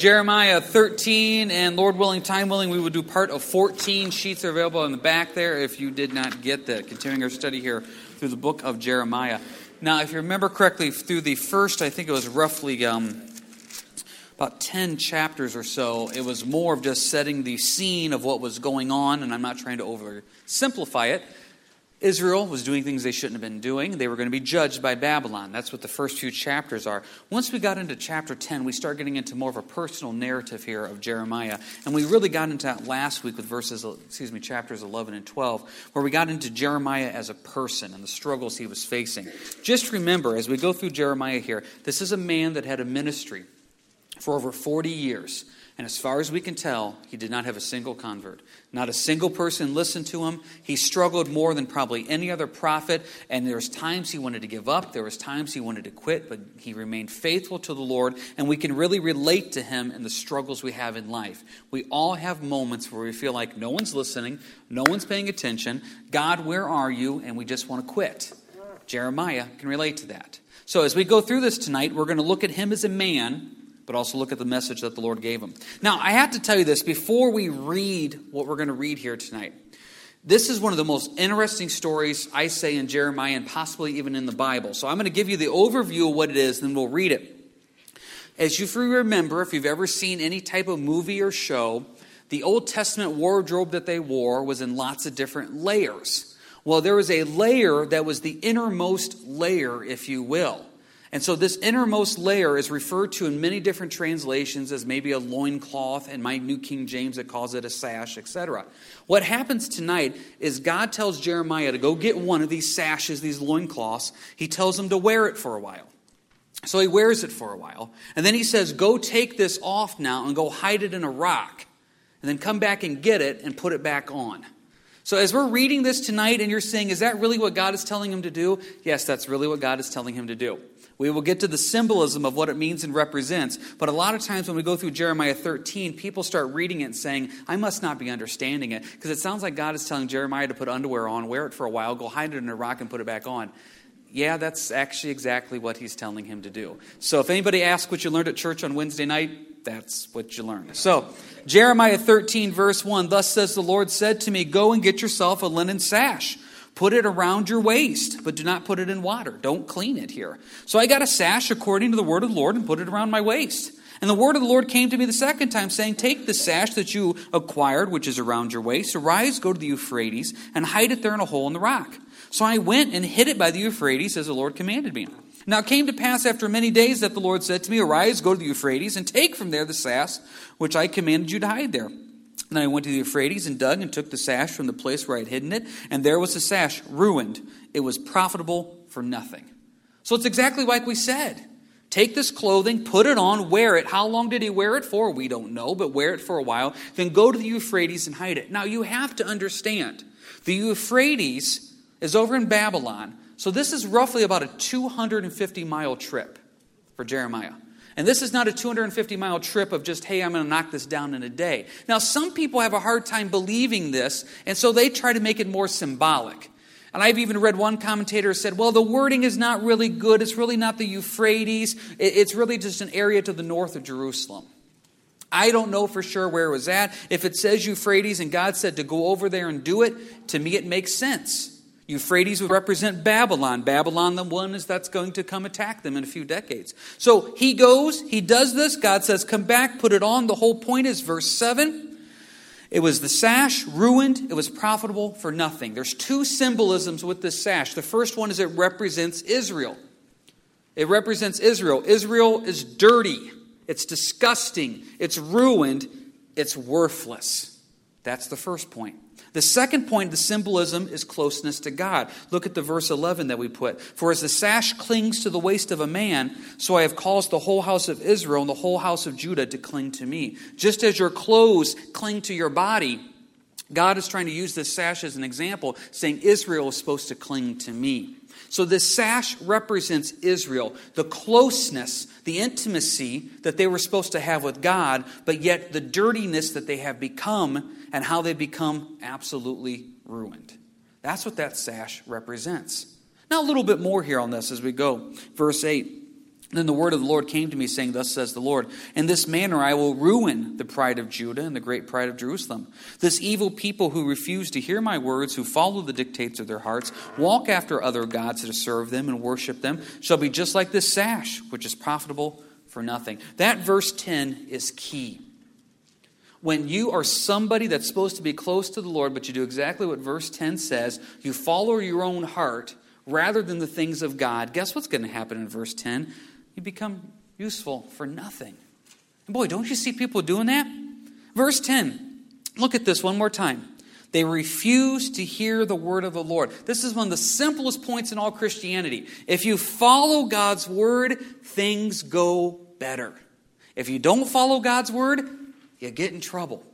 Jeremiah 13, and Lord willing, time willing, we will do part of 14. Sheets are available in the back there if you did not get that. Continuing our study here through the book of Jeremiah. Now, if you remember correctly, through the first, I think it was roughly um, about 10 chapters or so, it was more of just setting the scene of what was going on, and I'm not trying to oversimplify it. Israel was doing things they shouldn't have been doing. They were going to be judged by Babylon. That's what the first few chapters are. Once we got into chapter 10, we start getting into more of a personal narrative here of Jeremiah. And we really got into that last week with verses, excuse me, chapters 11 and 12, where we got into Jeremiah as a person and the struggles he was facing. Just remember, as we go through Jeremiah here, this is a man that had a ministry for over 40 years. And as far as we can tell, he did not have a single convert. Not a single person listened to him. He struggled more than probably any other prophet. And there was times he wanted to give up. There was times he wanted to quit, but he remained faithful to the Lord. And we can really relate to him in the struggles we have in life. We all have moments where we feel like no one's listening, no one's paying attention. God, where are you? And we just want to quit. Jeremiah can relate to that. So as we go through this tonight, we're going to look at him as a man but also look at the message that the Lord gave him. Now, I have to tell you this before we read what we're going to read here tonight. This is one of the most interesting stories I say in Jeremiah and possibly even in the Bible. So I'm going to give you the overview of what it is, then we'll read it. As you remember, if you've ever seen any type of movie or show, the Old Testament wardrobe that they wore was in lots of different layers. Well, there was a layer that was the innermost layer, if you will. And so, this innermost layer is referred to in many different translations as maybe a loincloth, and my New King James it calls it a sash, etc. What happens tonight is God tells Jeremiah to go get one of these sashes, these loincloths. He tells him to wear it for a while. So he wears it for a while. And then he says, Go take this off now and go hide it in a rock. And then come back and get it and put it back on. So, as we're reading this tonight and you're saying, Is that really what God is telling him to do? Yes, that's really what God is telling him to do. We will get to the symbolism of what it means and represents. But a lot of times when we go through Jeremiah 13, people start reading it and saying, I must not be understanding it. Because it sounds like God is telling Jeremiah to put underwear on, wear it for a while, go hide it in a rock, and put it back on. Yeah, that's actually exactly what he's telling him to do. So if anybody asks what you learned at church on Wednesday night, that's what you learned. So, Jeremiah 13, verse 1 Thus says the Lord said to me, Go and get yourself a linen sash Put it around your waist, but do not put it in water. Don't clean it here. So I got a sash according to the word of the Lord and put it around my waist. And the word of the Lord came to me the second time, saying, Take the sash that you acquired, which is around your waist, arise, go to the Euphrates, and hide it there in a hole in the rock. So I went and hid it by the Euphrates, as the Lord commanded me. Now it came to pass after many days that the Lord said to me, Arise, go to the Euphrates, and take from there the sash which I commanded you to hide there. Then I went to the Euphrates and dug and took the sash from the place where I had hidden it, and there was the sash ruined. It was profitable for nothing. So it's exactly like we said. Take this clothing, put it on, wear it. How long did he wear it for? We don't know, but wear it for a while. Then go to the Euphrates and hide it. Now you have to understand the Euphrates is over in Babylon, so this is roughly about a 250 mile trip for Jeremiah. And this is not a 250 mile trip of just, hey, I'm going to knock this down in a day. Now, some people have a hard time believing this, and so they try to make it more symbolic. And I've even read one commentator said, well, the wording is not really good. It's really not the Euphrates, it's really just an area to the north of Jerusalem. I don't know for sure where it was at. If it says Euphrates and God said to go over there and do it, to me it makes sense. Euphrates would represent Babylon. Babylon, the one is that's going to come attack them in a few decades. So he goes, he does this. God says, Come back, put it on. The whole point is verse 7. It was the sash ruined, it was profitable for nothing. There's two symbolisms with this sash. The first one is it represents Israel. It represents Israel. Israel is dirty, it's disgusting, it's ruined, it's worthless. That's the first point. The second point, the symbolism, is closeness to God. Look at the verse 11 that we put. For as the sash clings to the waist of a man, so I have caused the whole house of Israel and the whole house of Judah to cling to me. Just as your clothes cling to your body, God is trying to use this sash as an example, saying Israel is supposed to cling to me. So this sash represents Israel, the closeness, the intimacy that they were supposed to have with God, but yet the dirtiness that they have become and how they become absolutely ruined. That's what that sash represents. Now, a little bit more here on this as we go. Verse 8 Then the word of the Lord came to me, saying, Thus says the Lord, In this manner I will ruin the pride of Judah and the great pride of Jerusalem. This evil people who refuse to hear my words, who follow the dictates of their hearts, walk after other gods to serve them and worship them, shall be just like this sash, which is profitable for nothing. That verse 10 is key. When you are somebody that's supposed to be close to the Lord, but you do exactly what verse 10 says, you follow your own heart rather than the things of God, guess what's going to happen in verse 10? you become useful for nothing. And boy, don't you see people doing that? Verse 10, look at this one more time. They refuse to hear the word of the Lord. This is one of the simplest points in all Christianity. If you follow God's word, things go better. If you don't follow God's word, you get in trouble.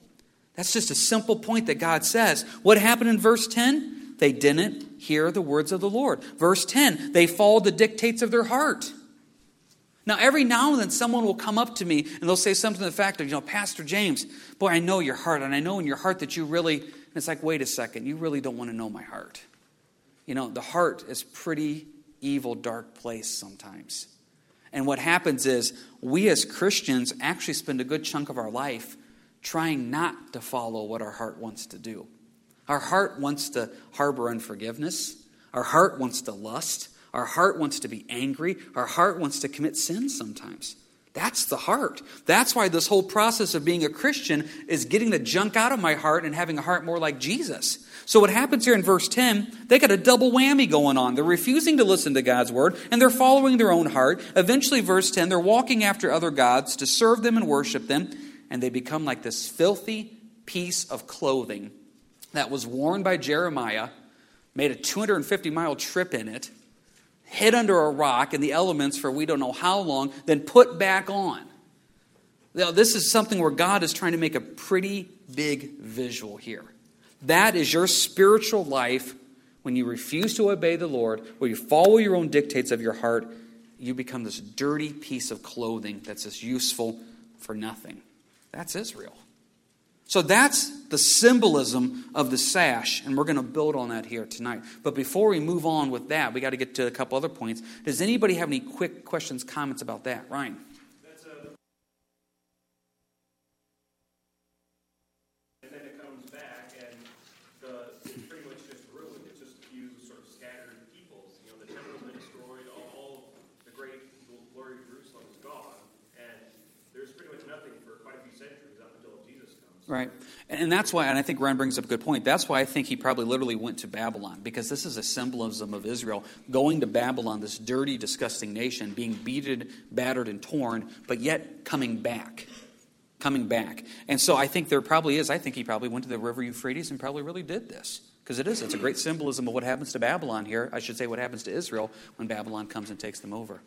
That's just a simple point that God says. What happened in verse 10? They didn't hear the words of the Lord. Verse 10, they followed the dictates of their heart. Now, every now and then, someone will come up to me and they'll say something to the fact of, you know, Pastor James, boy, I know your heart, and I know in your heart that you really, and it's like, wait a second, you really don't want to know my heart. You know, the heart is pretty evil, dark place sometimes. And what happens is, we as Christians actually spend a good chunk of our life trying not to follow what our heart wants to do. Our heart wants to harbor unforgiveness, our heart wants to lust. Our heart wants to be angry. Our heart wants to commit sin sometimes. That's the heart. That's why this whole process of being a Christian is getting the junk out of my heart and having a heart more like Jesus. So, what happens here in verse 10, they got a double whammy going on. They're refusing to listen to God's word and they're following their own heart. Eventually, verse 10, they're walking after other gods to serve them and worship them, and they become like this filthy piece of clothing that was worn by Jeremiah, made a 250 mile trip in it hid under a rock in the elements for we don't know how long, then put back on. Now, this is something where God is trying to make a pretty big visual here. That is your spiritual life when you refuse to obey the Lord, where you follow your own dictates of your heart, you become this dirty piece of clothing that's as useful for nothing. That's Israel. So that's the symbolism of the sash, and we're going to build on that here tonight. But before we move on with that, we got to get to a couple other points. Does anybody have any quick questions, comments about that? Ryan. Right. And that's why, and I think Ryan brings up a good point. That's why I think he probably literally went to Babylon, because this is a symbolism of Israel going to Babylon, this dirty, disgusting nation, being beaten, battered, and torn, but yet coming back. Coming back. And so I think there probably is, I think he probably went to the river Euphrates and probably really did this. Because it is, it's a great symbolism of what happens to Babylon here. I should say what happens to Israel when Babylon comes and takes them over.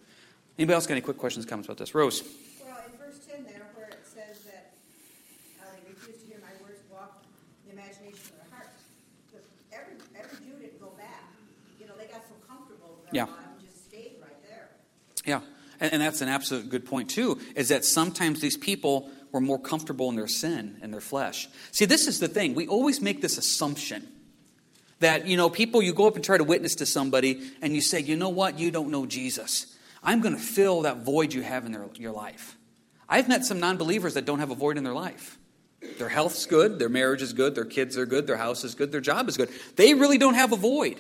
Anybody else got any quick questions, comments about this? Rose. Yeah. Yeah. And, and that's an absolute good point, too, is that sometimes these people were more comfortable in their sin and their flesh. See, this is the thing. We always make this assumption that, you know, people, you go up and try to witness to somebody and you say, you know what, you don't know Jesus. I'm going to fill that void you have in their, your life. I've met some non believers that don't have a void in their life. Their health's good, their marriage is good, their kids are good, their house is good, their job is good. They really don't have a void.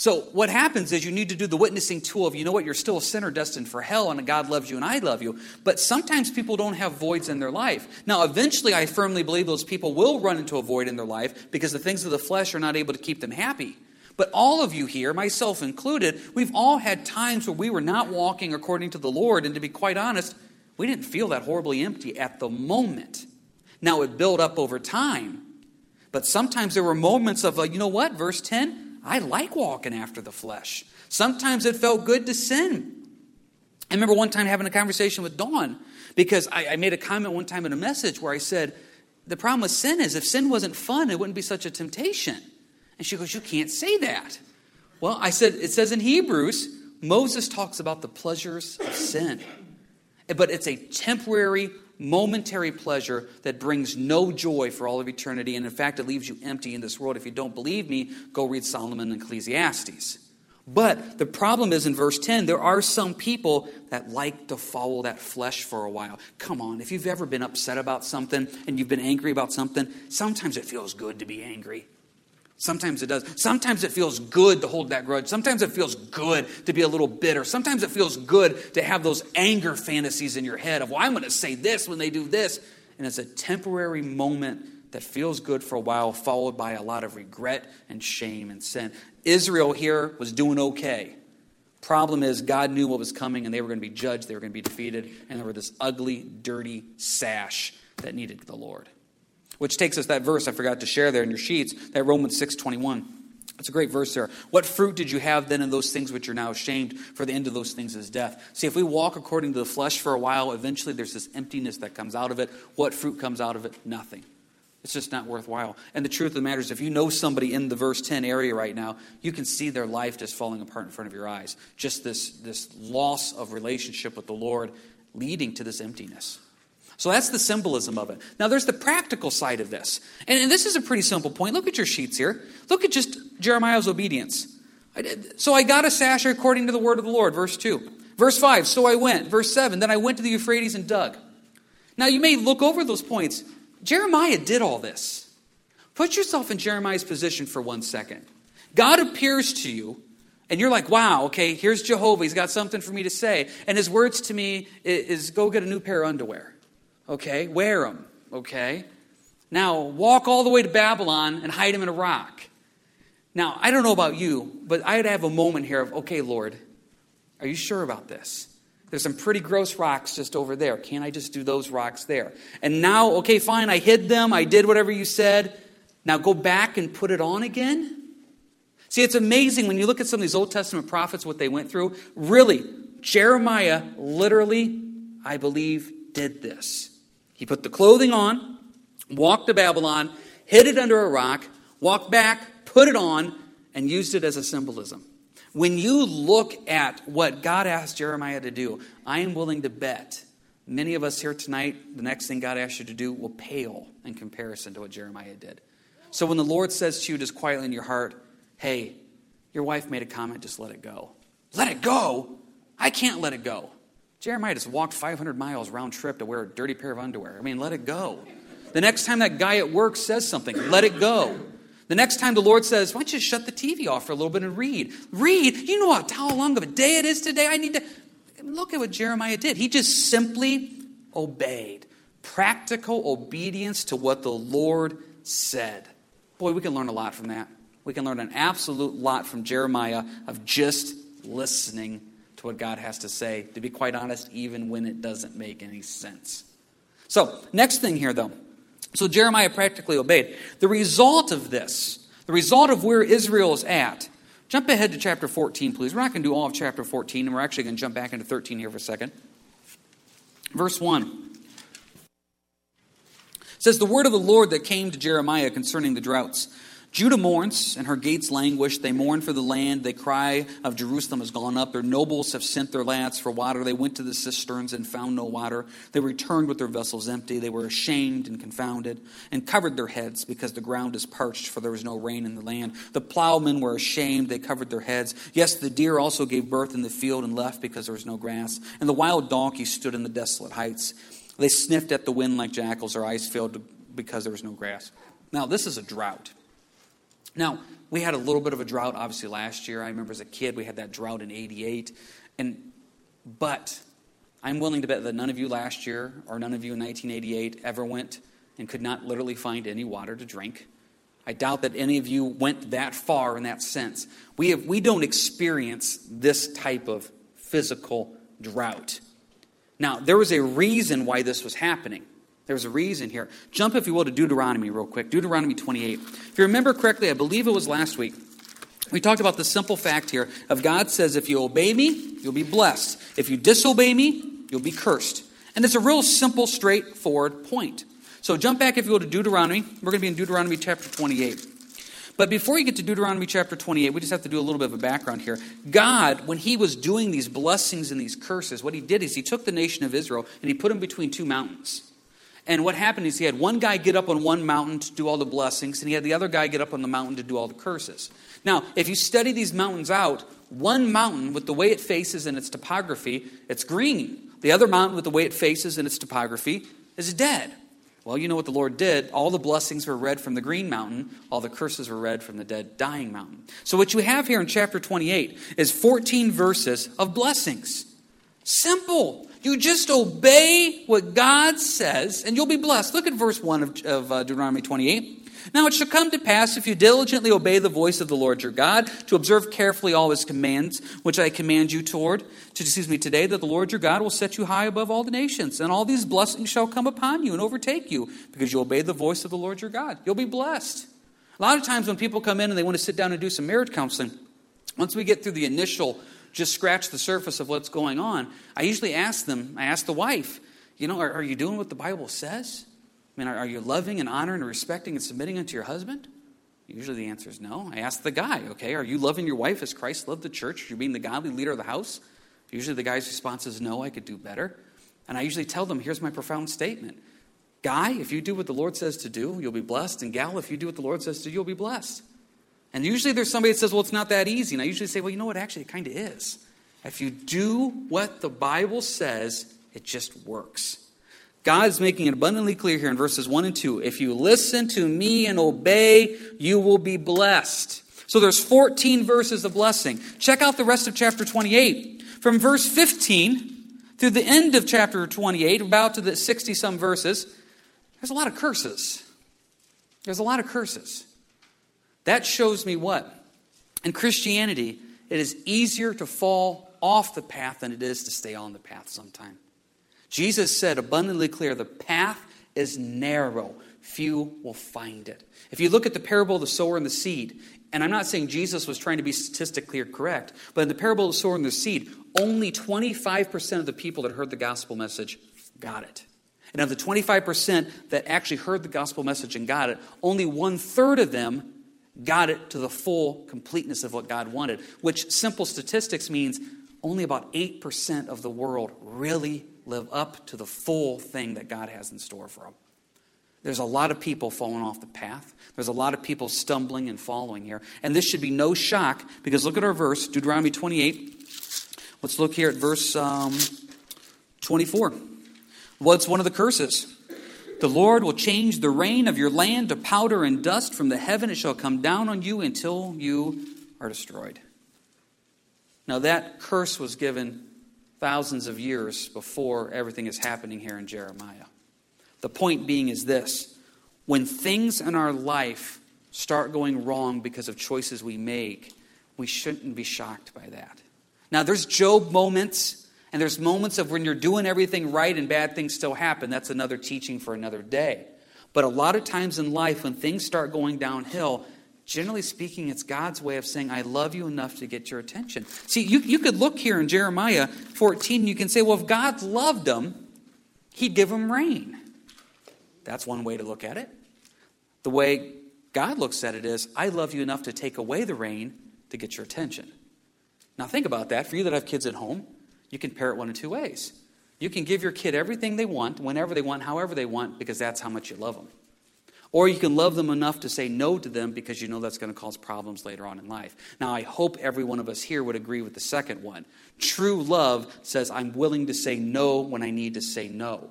So, what happens is you need to do the witnessing tool of, you know what, you're still a sinner destined for hell, and God loves you and I love you. But sometimes people don't have voids in their life. Now, eventually, I firmly believe those people will run into a void in their life because the things of the flesh are not able to keep them happy. But all of you here, myself included, we've all had times where we were not walking according to the Lord, and to be quite honest, we didn't feel that horribly empty at the moment. Now, it built up over time. But sometimes there were moments of, like, you know what, verse 10? I like walking after the flesh. Sometimes it felt good to sin. I remember one time having a conversation with Dawn because I, I, made a comment one time in a message where I said, The problem with sin is if sin wasn't fun, it wouldn't be such a temptation. And she goes, You can't say that. Well, I said, It says in Hebrews, Moses talks about the pleasures of sin, but it's a temporary momentary pleasure that brings no joy for all of eternity. And in fact, it leaves you empty in this world. If you don't believe me, go read Solomon and Ecclesiastes. But the problem is in verse 10, there are some people that like to follow that flesh for a while. Come on, if you've ever been upset about something and you've been angry about something, sometimes it feels good to be angry. Sometimes it does. Sometimes it feels good to hold that grudge. Sometimes it feels good to be a little bitter. Sometimes it feels good to have those anger fantasies in your head of, well, I'm going to say this when they do this. And it's a temporary moment that feels good for a while, followed by a lot of regret and shame and sin. Israel here was doing okay. Problem is, God knew what was coming, and they were going to be judged, they were going to be defeated, and there were this ugly, dirty sash that needed the Lord. Which takes us that verse I forgot to share there in your sheets, that Romans 6:21. It's a great verse there. What fruit did you have then in those things which you're now ashamed? For the end of those things is death. See, if we walk according to the flesh for a while, eventually there's this emptiness that comes out of it. What fruit comes out of it? Nothing. It's just not worthwhile. And the truth of the matter is, if you know somebody in the verse 10 area right now, you can see their life just falling apart in front of your eyes. Just this, this loss of relationship with the Lord leading to this emptiness. So that's the symbolism of it. Now, there's the practical side of this. And, and this is a pretty simple point. Look at your sheets here. Look at just Jeremiah's obedience. I did, so I got a sash according to the word of the Lord, verse 2. Verse 5, so I went. Verse 7, then I went to the Euphrates and dug. Now, you may look over those points. Jeremiah did all this. Put yourself in Jeremiah's position for one second. God appears to you, and you're like, wow, okay, here's Jehovah. He's got something for me to say. And his words to me is, go get a new pair of underwear. Okay, wear them. Okay. Now, walk all the way to Babylon and hide them in a rock. Now, I don't know about you, but I'd have a moment here of, okay, Lord, are you sure about this? There's some pretty gross rocks just over there. Can't I just do those rocks there? And now, okay, fine, I hid them. I did whatever you said. Now go back and put it on again? See, it's amazing when you look at some of these Old Testament prophets, what they went through. Really, Jeremiah literally, I believe, did this. He put the clothing on, walked to Babylon, hid it under a rock, walked back, put it on, and used it as a symbolism. When you look at what God asked Jeremiah to do, I am willing to bet many of us here tonight, the next thing God asks you to do will pale in comparison to what Jeremiah did. So when the Lord says to you just quietly in your heart, hey, your wife made a comment, just let it go. Let it go? I can't let it go. Jeremiah just walked 500 miles round trip to wear a dirty pair of underwear. I mean, let it go. The next time that guy at work says something, let it go. The next time the Lord says, Why don't you shut the TV off for a little bit and read? Read. You know what? how long of a day it is today? I need to. Look at what Jeremiah did. He just simply obeyed. Practical obedience to what the Lord said. Boy, we can learn a lot from that. We can learn an absolute lot from Jeremiah of just listening to what God has to say, to be quite honest, even when it doesn't make any sense. So, next thing here, though. So Jeremiah practically obeyed. The result of this, the result of where Israel is at, jump ahead to chapter 14, please. We're not going to do all of chapter 14, and we're actually going to jump back into 13 here for a second. Verse 1 says, The word of the Lord that came to Jeremiah concerning the droughts. Judah mourns, and her gates languish. They mourn for the land. They cry of Jerusalem has gone up. Their nobles have sent their lads for water. They went to the cisterns and found no water. They returned with their vessels empty. They were ashamed and confounded, and covered their heads because the ground is parched, for there was no rain in the land. The plowmen were ashamed. They covered their heads. Yes, the deer also gave birth in the field and left because there was no grass. And the wild donkey stood in the desolate heights. They sniffed at the wind like jackals. Their eyes filled because there was no grass. Now, this is a drought. Now, we had a little bit of a drought, obviously, last year. I remember as a kid, we had that drought in 88. And, but I'm willing to bet that none of you last year or none of you in 1988 ever went and could not literally find any water to drink. I doubt that any of you went that far in that sense. We, have, we don't experience this type of physical drought. Now, there was a reason why this was happening. There's a reason here. Jump, if you will, to Deuteronomy real quick. Deuteronomy 28. If you remember correctly, I believe it was last week, we talked about the simple fact here of God says, if you obey me, you'll be blessed. If you disobey me, you'll be cursed. And it's a real simple, straightforward point. So jump back, if you will, to Deuteronomy. We're going to be in Deuteronomy chapter 28. But before you get to Deuteronomy chapter 28, we just have to do a little bit of a background here. God, when he was doing these blessings and these curses, what he did is he took the nation of Israel and he put them between two mountains. And what happened is he had one guy get up on one mountain to do all the blessings, and he had the other guy get up on the mountain to do all the curses. Now, if you study these mountains out, one mountain with the way it faces and its topography, it's green. The other mountain with the way it faces and its topography is dead. Well, you know what the Lord did. All the blessings were read from the green mountain, all the curses were read from the dead, dying mountain. So, what you have here in chapter 28 is 14 verses of blessings. Simple. You just obey what God says, and you'll be blessed. Look at verse 1 of, of uh, Deuteronomy 28. Now it shall come to pass, if you diligently obey the voice of the Lord your God, to observe carefully all his commands, which I command you toward, to excuse me today, that the Lord your God will set you high above all the nations, and all these blessings shall come upon you and overtake you, because you obey the voice of the Lord your God. You'll be blessed. A lot of times when people come in and they want to sit down and do some marriage counseling, once we get through the initial, just scratch the surface of what's going on, I usually ask them, I ask the wife, you know, are, are you doing what the Bible says? I mean, are, are you loving and honoring and respecting and submitting unto your husband? Usually the answer is no. I ask the guy, okay, are you loving your wife as Christ loved the church? You're being the godly leader of the house? Usually the guy's response is no, I could do better. And I usually tell them, here's my profound statement. Guy, if you do what the Lord says to do, you'll be blessed. And gal, if you do what the Lord says to do, you'll be blessed. And usually there's somebody that says, well, it's not that easy. And I usually say, well, you know what? Actually, it kind of is. If you do what the Bible says, it just works. God is making it abundantly clear here in verses 1 and 2. If you listen to me and obey, you will be blessed. So there's 14 verses of blessing. Check out the rest of chapter 28. From verse 15 through the end of chapter 28, about to the 60 some verses, there's a lot of curses. There's a lot of curses. That shows me what? In Christianity, it is easier to fall off the path than it is to stay on the path sometime. Jesus said abundantly clear the path is narrow, few will find it. If you look at the parable of the sower and the seed, and I'm not saying Jesus was trying to be statistically correct, but in the parable of the sower and the seed, only 25% of the people that heard the gospel message got it. And of the 25% that actually heard the gospel message and got it, only one third of them got it to the full completeness of what God wanted, which simple statistics means only about 8% of the world really live up to the full thing that God has in store for them. There's a lot of people falling off the path. There's a lot of people stumbling and following here. And this should be no shock because look at our verse, Deuteronomy 28. Let's look here at verse um, 24. What's one of the curses? The Lord will change the rain of your land to powder and dust from the heaven. It shall come down on you until you are destroyed. Now, that curse was given thousands of years before everything is happening here in Jeremiah. The point being is this when things in our life start going wrong because of choices we make, we shouldn't be shocked by that. Now, there's Job moments, and there's moments of when you're doing everything right and bad things still happen. That's another teaching for another day. But a lot of times in life, when things start going downhill, Generally speaking, it's God's way of saying, I love you enough to get your attention. See, you, you could look here in Jeremiah 14, you can say, well, if God loved them, he'd give them rain. That's one way to look at it. The way God looks at it is, I love you enough to take away the rain to get your attention. Now, think about that. For you that have kids at home, you can pair it one of two ways. You can give your kid everything they want, whenever they want, however they want, because that's how much you love them. Or you can love them enough to say no to them because you know that's going to cause problems later on in life. Now, I hope every one of us here would agree with the second one. True love says, I'm willing to say no when I need to say no.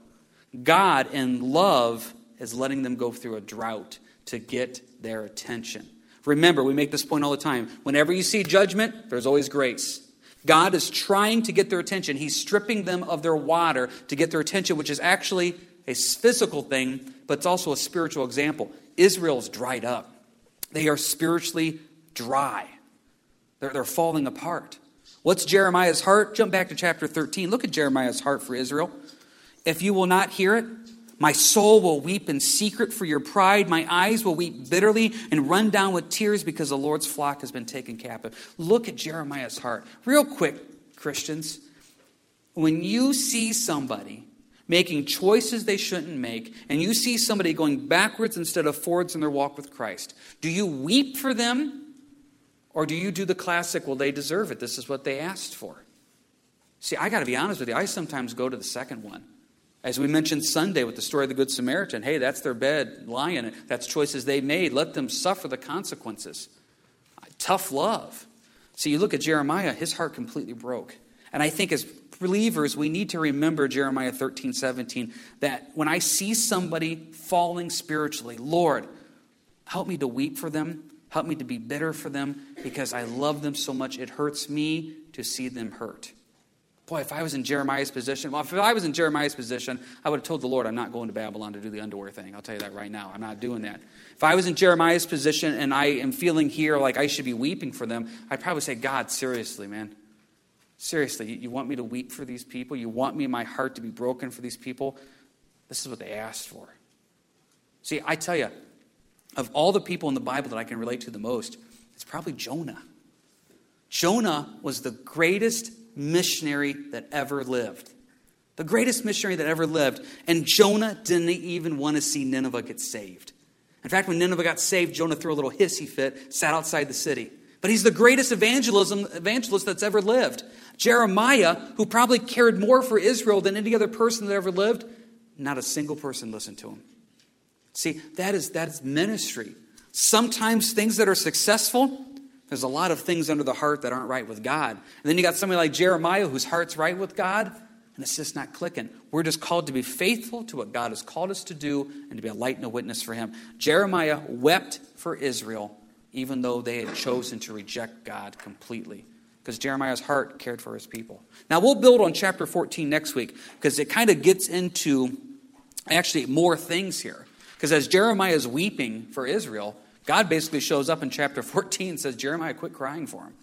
God, in love, is letting them go through a drought to get their attention. Remember, we make this point all the time. Whenever you see judgment, there's always grace. God is trying to get their attention. He's stripping them of their water to get their attention, which is actually a physical thing, but it's also a spiritual example. Israel's dried up, they are spiritually dry, they're, they're falling apart. What's Jeremiah's heart? Jump back to chapter 13. Look at Jeremiah's heart for Israel. If you will not hear it, my soul will weep in secret for your pride. My eyes will weep bitterly and run down with tears because the Lord's flock has been taken captive. Look at Jeremiah's heart. Real quick, Christians. When you see somebody making choices they shouldn't make, and you see somebody going backwards instead of forwards in their walk with Christ, do you weep for them? Or do you do the classic, well, they deserve it. This is what they asked for? See, I got to be honest with you. I sometimes go to the second one. As we mentioned Sunday with the story of the Good Samaritan, hey, that's their bed lying. That's choices they made. Let them suffer the consequences. Tough love. See, you look at Jeremiah, his heart completely broke. And I think as believers, we need to remember Jeremiah 13, 17, that when I see somebody falling spiritually, Lord, help me to weep for them, help me to be bitter for them, because I love them so much. It hurts me to see them hurt. Boy, if I was in Jeremiah's position, well, if I was in Jeremiah's position, I would have told the Lord, I'm not going to Babylon to do the underwear thing. I'll tell you that right now. I'm not doing that. If I was in Jeremiah's position and I am feeling here like I should be weeping for them, I'd probably say, God, seriously, man. Seriously, you want me to weep for these people? You want me, my heart, to be broken for these people? This is what they asked for. See, I tell you, of all the people in the Bible that I can relate to the most, it's probably Jonah. Jonah was the greatest missionary that ever lived. The greatest missionary that ever lived. And Jonah didn't even want to see Nineveh get saved. In fact, when Nineveh got saved, Jonah threw a little hissy fit, sat outside the city. But he's the greatest evangelism, evangelist that's ever lived. Jeremiah, who probably cared more for Israel than any other person that ever lived, not a single person listened to him. See, that is, that is ministry. Sometimes things that are successful there's a lot of things under the heart that aren't right with God. And then you got somebody like Jeremiah whose heart's right with God, and it's just not clicking. We're just called to be faithful to what God has called us to do and to be a light and a witness for Him. Jeremiah wept for Israel, even though they had chosen to reject God completely. Because Jeremiah's heart cared for his people. Now, we'll build on chapter 14 next week because it kind of gets into actually more things here. Because as Jeremiah is weeping for Israel, God basically shows up in chapter 14 and says, Jeremiah, quit crying for him.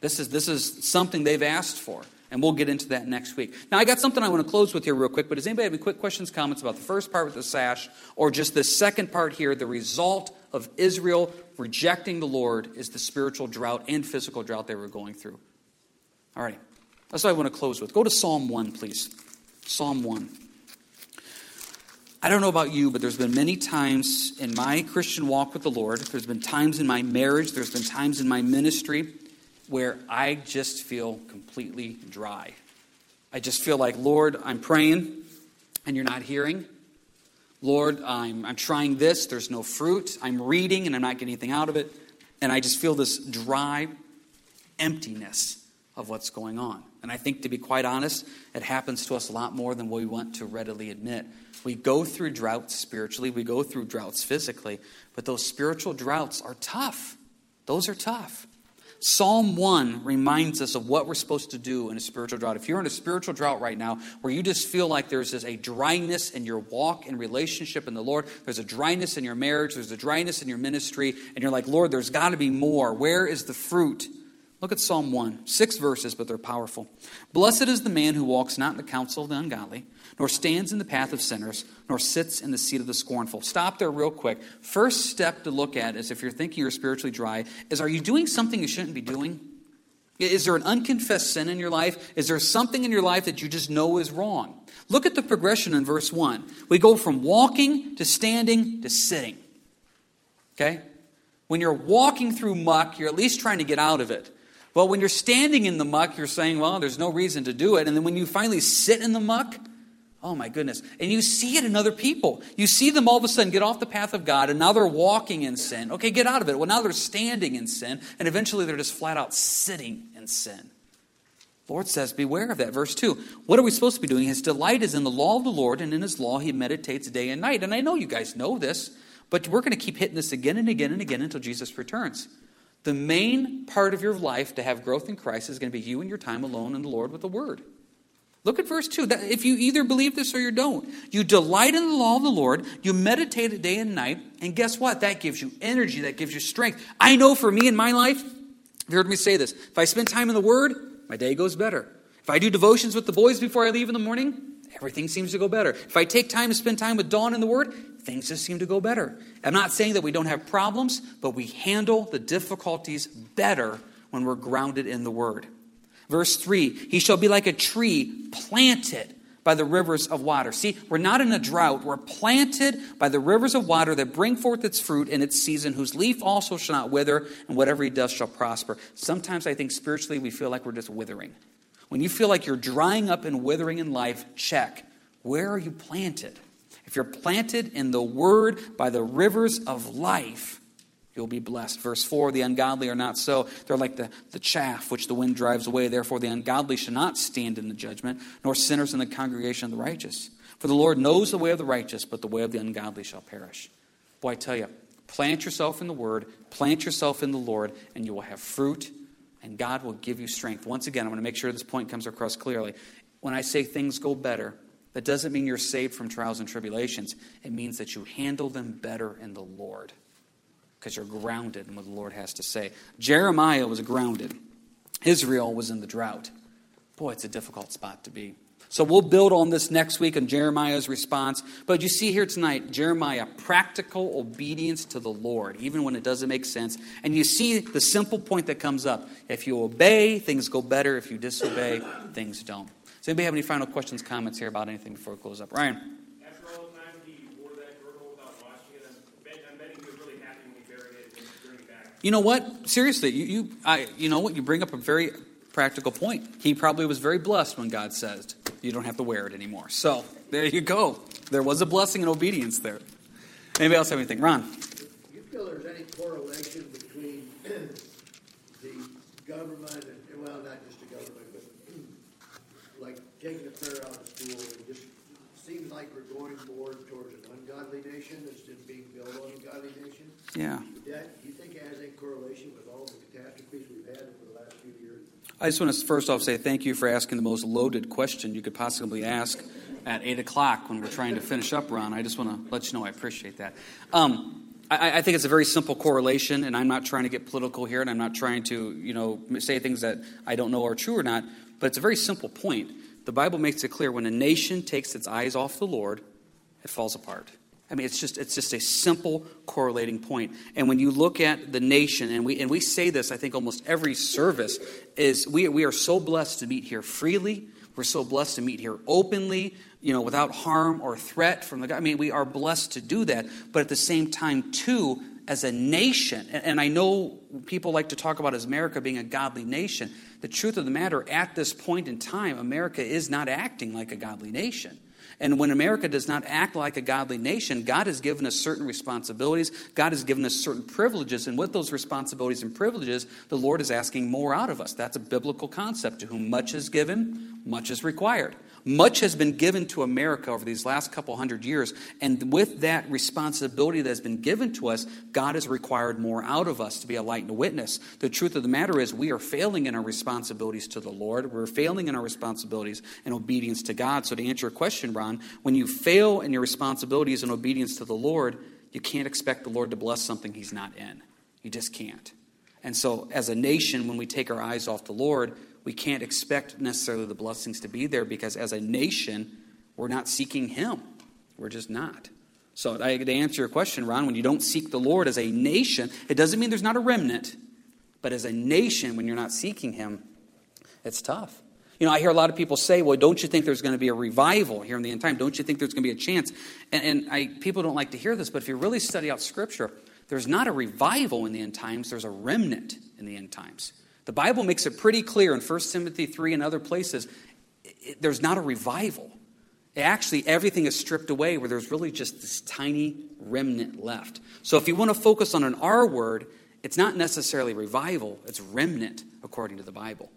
This is, this is something they've asked for. And we'll get into that next week. Now, I got something I want to close with here real quick, but does anybody have any quick questions, comments about the first part with the sash, or just the second part here? The result of Israel rejecting the Lord is the spiritual drought and physical drought they were going through. All right. That's what I want to close with. Go to Psalm 1, please. Psalm 1. I don't know about you, but there's been many times in my Christian walk with the Lord, there's been times in my marriage, there's been times in my ministry where I just feel completely dry. I just feel like, Lord, I'm praying and you're not hearing. Lord, I'm, I'm trying this, there's no fruit. I'm reading and I'm not getting anything out of it. And I just feel this dry emptiness of what's going on. And I think, to be quite honest, it happens to us a lot more than we want to readily admit. We go through droughts spiritually, we go through droughts physically, but those spiritual droughts are tough. Those are tough. Psalm 1 reminds us of what we're supposed to do in a spiritual drought. If you're in a spiritual drought right now where you just feel like there's just a dryness in your walk and relationship in the Lord, there's a dryness in your marriage, there's a dryness in your ministry, and you're like, Lord, there's got to be more. Where is the fruit? Look at Psalm 1. Six verses, but they're powerful. Blessed is the man who walks not in the counsel of the ungodly nor stands in the path of sinners, nor sits in the seat of the scornful. Stop there real quick. First step to look at is if you're thinking you're spiritually dry, is are you doing something you shouldn't be doing? Is there an unconfessed sin in your life? Is there something in your life that you just know is wrong? Look at the progression in verse 1. We go from walking to standing to sitting. Okay? When you're walking through muck, you're at least trying to get out of it. Well, when you're standing in the muck, you're saying, well, there's no reason to do it. And then when you finally sit in the muck, Oh my goodness. And you see it in other people. You see them all of a sudden get off the path of God and now they're walking in sin. Okay, get out of it. Well, now they're standing in sin and eventually they're just flat out sitting in sin. Lord says, Beware of that. Verse 2. What are we supposed to be doing? His delight is in the law of the Lord, and in his law he meditates day and night. And I know you guys know this, but we're going to keep hitting this again and again and again until Jesus returns. The main part of your life to have growth in Christ is going to be you and your time alone in the Lord with the Word. Look at verse 2. That if you either believe this or you don't, you delight in the law of the Lord, you meditate it day and night, and guess what? That gives you energy, that gives you strength. I know for me in my life, you've heard me say this, if I spend time in the Word, my day goes better. If I do devotions with the boys before I leave in the morning, everything seems to go better. If I take time to spend time with Dawn in the Word, things just seem to go better. I'm not saying that we don't have problems, but we handle the difficulties better when we're grounded in the Word. Verse 3 He shall be like a tree planted by the rivers of water. See, we're not in a drought. We're planted by the rivers of water that bring forth its fruit in its season, whose leaf also shall not wither, and whatever he does shall prosper. Sometimes I think spiritually we feel like we're just withering. When you feel like you're drying up and withering in life, check. Where are you planted? If you're planted in the Word by the rivers of life, You'll be blessed. Verse 4 The ungodly are not so. They're like the, the chaff which the wind drives away. Therefore, the ungodly shall not stand in the judgment, nor sinners in the congregation of the righteous. For the Lord knows the way of the righteous, but the way of the ungodly shall perish. Boy, I tell you, plant yourself in the Word, plant yourself in the Lord, and you will have fruit, and God will give you strength. Once again, I'm going to make sure this point comes across clearly. When I say things go better, that doesn't mean you're saved from trials and tribulations. It means that you handle them better in the Lord because you're grounded in what the Lord has to say. Jeremiah was grounded, Israel was in the drought. Boy, it's a difficult spot to be. So we'll build on this next week on Jeremiah's response. But you see here tonight, Jeremiah, practical obedience to the Lord, even when it doesn't make sense. And you see the simple point that comes up. If you obey, things go better. If you disobey, things don't. Does anybody have any final questions, comments here about anything before we close up? Ryan. You know what? Seriously, you, you, I, you know what? You bring up a very practical point. He probably was very blessed when God said, you don't have to wear it anymore. So there you go. There was a blessing and obedience there. Anybody else have anything? Ron. Do you feel there's any correlation between the government and, well, not just the government, but like taking the prayer out of school, it just seems like we're going more towards an ungodly nation instead of being built on a godly nation? Yeah. That, do you think it has any correlation with all the catastrophes we've had over the last few years? I just want to first off say thank you for asking the most loaded question you could possibly ask at 8 o'clock when we're trying to finish up, Ron. I just want to let you know I appreciate that. Um, I, I, think it's a very simple correlation, and I'm not trying to get political here, and I'm not trying to, you know, say things that I don't know are true or not, but it's a very simple point. The Bible makes it clear when a nation takes its eyes off the Lord, it falls apart. I mean, it's just, it's just a simple correlating point. And when you look at the nation, and we, and we say this, I think, almost every service, is we, we are so blessed to meet here freely. We're so blessed to meet here openly, you know, without harm or threat from the God. I mean, we are blessed to do that. But at the same time, too, as a nation, and, and I know people like to talk about as America being a godly nation. The truth of the matter, at this point in time, America is not acting like a godly nation. And when America does not act like a godly nation, God has given us certain responsibilities. God has given us certain privileges. And with those responsibilities and privileges, the Lord is asking more out of us. That's a biblical concept. To whom much is given, much is required. Much has been given to America over these last couple hundred years, and with that responsibility that has been given to us, God has required more out of us to be a light and a witness. The truth of the matter is, we are failing in our responsibilities to the Lord. We're failing in our responsibilities and obedience to God. So, to answer your question, Ron, when you fail in your responsibilities and obedience to the Lord, you can't expect the Lord to bless something He's not in. You just can't. And so, as a nation, when we take our eyes off the Lord, we can't expect necessarily the blessings to be there because as a nation, we're not seeking Him. We're just not. So, to answer your question, Ron, when you don't seek the Lord as a nation, it doesn't mean there's not a remnant, but as a nation, when you're not seeking Him, it's tough. You know, I hear a lot of people say, well, don't you think there's going to be a revival here in the end time? Don't you think there's going to be a chance? And, and I, people don't like to hear this, but if you really study out Scripture, there's not a revival in the end times, there's a remnant in the end times. The Bible makes it pretty clear in 1 Timothy 3 and other places it, there's not a revival. Actually, everything is stripped away where there's really just this tiny remnant left. So if you want to focus on an R word, it's not necessarily revival, it's remnant according to the Bible.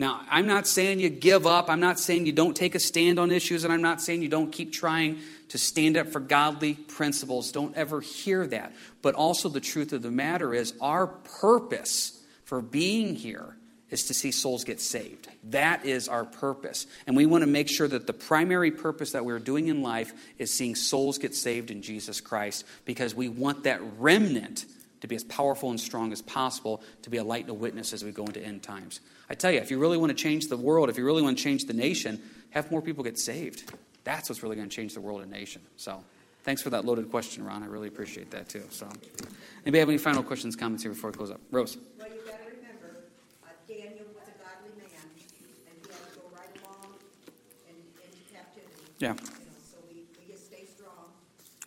Now, I'm not saying you give up. I'm not saying you don't take a stand on issues, and I'm not saying you don't keep trying to stand up for godly principles. Don't ever hear that. But also, the truth of the matter is, our purpose for being here is to see souls get saved. That is our purpose. And we want to make sure that the primary purpose that we're doing in life is seeing souls get saved in Jesus Christ because we want that remnant to be as powerful and strong as possible to be a light and a witness as we go into end times. I tell you, if you really want to change the world, if you really want to change the nation, have more people get saved. That's what's really going to change the world and nation. So, thanks for that loaded question, Ron. I really appreciate that too. So, anybody have any final questions, comments here before I close up? Rose. Well, you got to remember, uh, Daniel was a godly man, and he had to go right along in, in captivity. Yeah. We,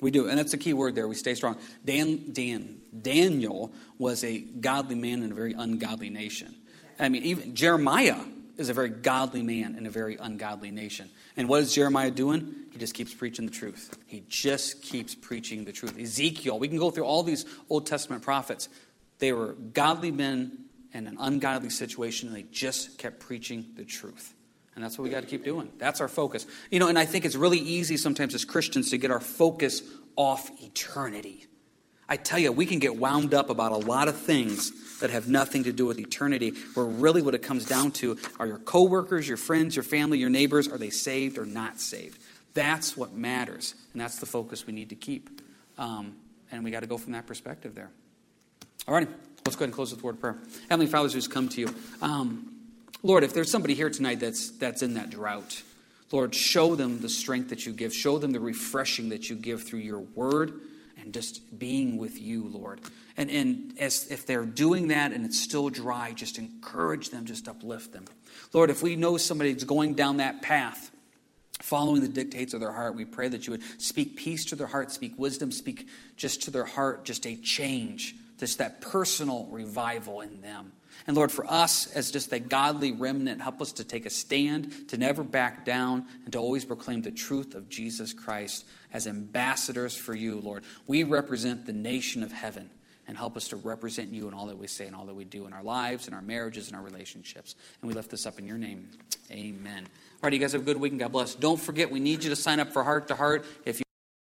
we do, and that's the key word there. We stay strong. Dan, Dan, Daniel was a godly man in a very ungodly nation. I mean, even Jeremiah is a very godly man in a very ungodly nation. And what is Jeremiah doing? He just keeps preaching the truth. He just keeps preaching the truth. Ezekiel, we can go through all these Old Testament prophets. They were godly men in an ungodly situation, and they just kept preaching the truth. And that's what we got to keep doing. That's our focus. You know, and I think it's really easy sometimes as Christians to get our focus off eternity. I tell you, we can get wound up about a lot of things that have nothing to do with eternity, where really what it comes down to are your coworkers, your friends, your family, your neighbors, are they saved or not saved? That's what matters, and that's the focus we need to keep. Um, and we got to go from that perspective there. All righty, let's go ahead and close with the word of prayer. Heavenly Father, who's come to you. Um, Lord, if there's somebody here tonight that's, that's in that drought, Lord, show them the strength that you give. Show them the refreshing that you give through your word and just being with you, Lord. And, and as, if they're doing that and it's still dry, just encourage them, just uplift them. Lord, if we know somebody's going down that path, following the dictates of their heart, we pray that you would speak peace to their heart, speak wisdom, speak just to their heart, just a change, just that personal revival in them. And Lord, for us as just a godly remnant, help us to take a stand, to never back down, and to always proclaim the truth of Jesus Christ as ambassadors for you, Lord. We represent the nation of heaven and help us to represent you in all that we say and all that we do in our lives, in our marriages, and our relationships. And we lift this up in your name. Amen. All right, you guys have a good week and God bless. Don't forget, we need you to sign up for Heart to Heart. If you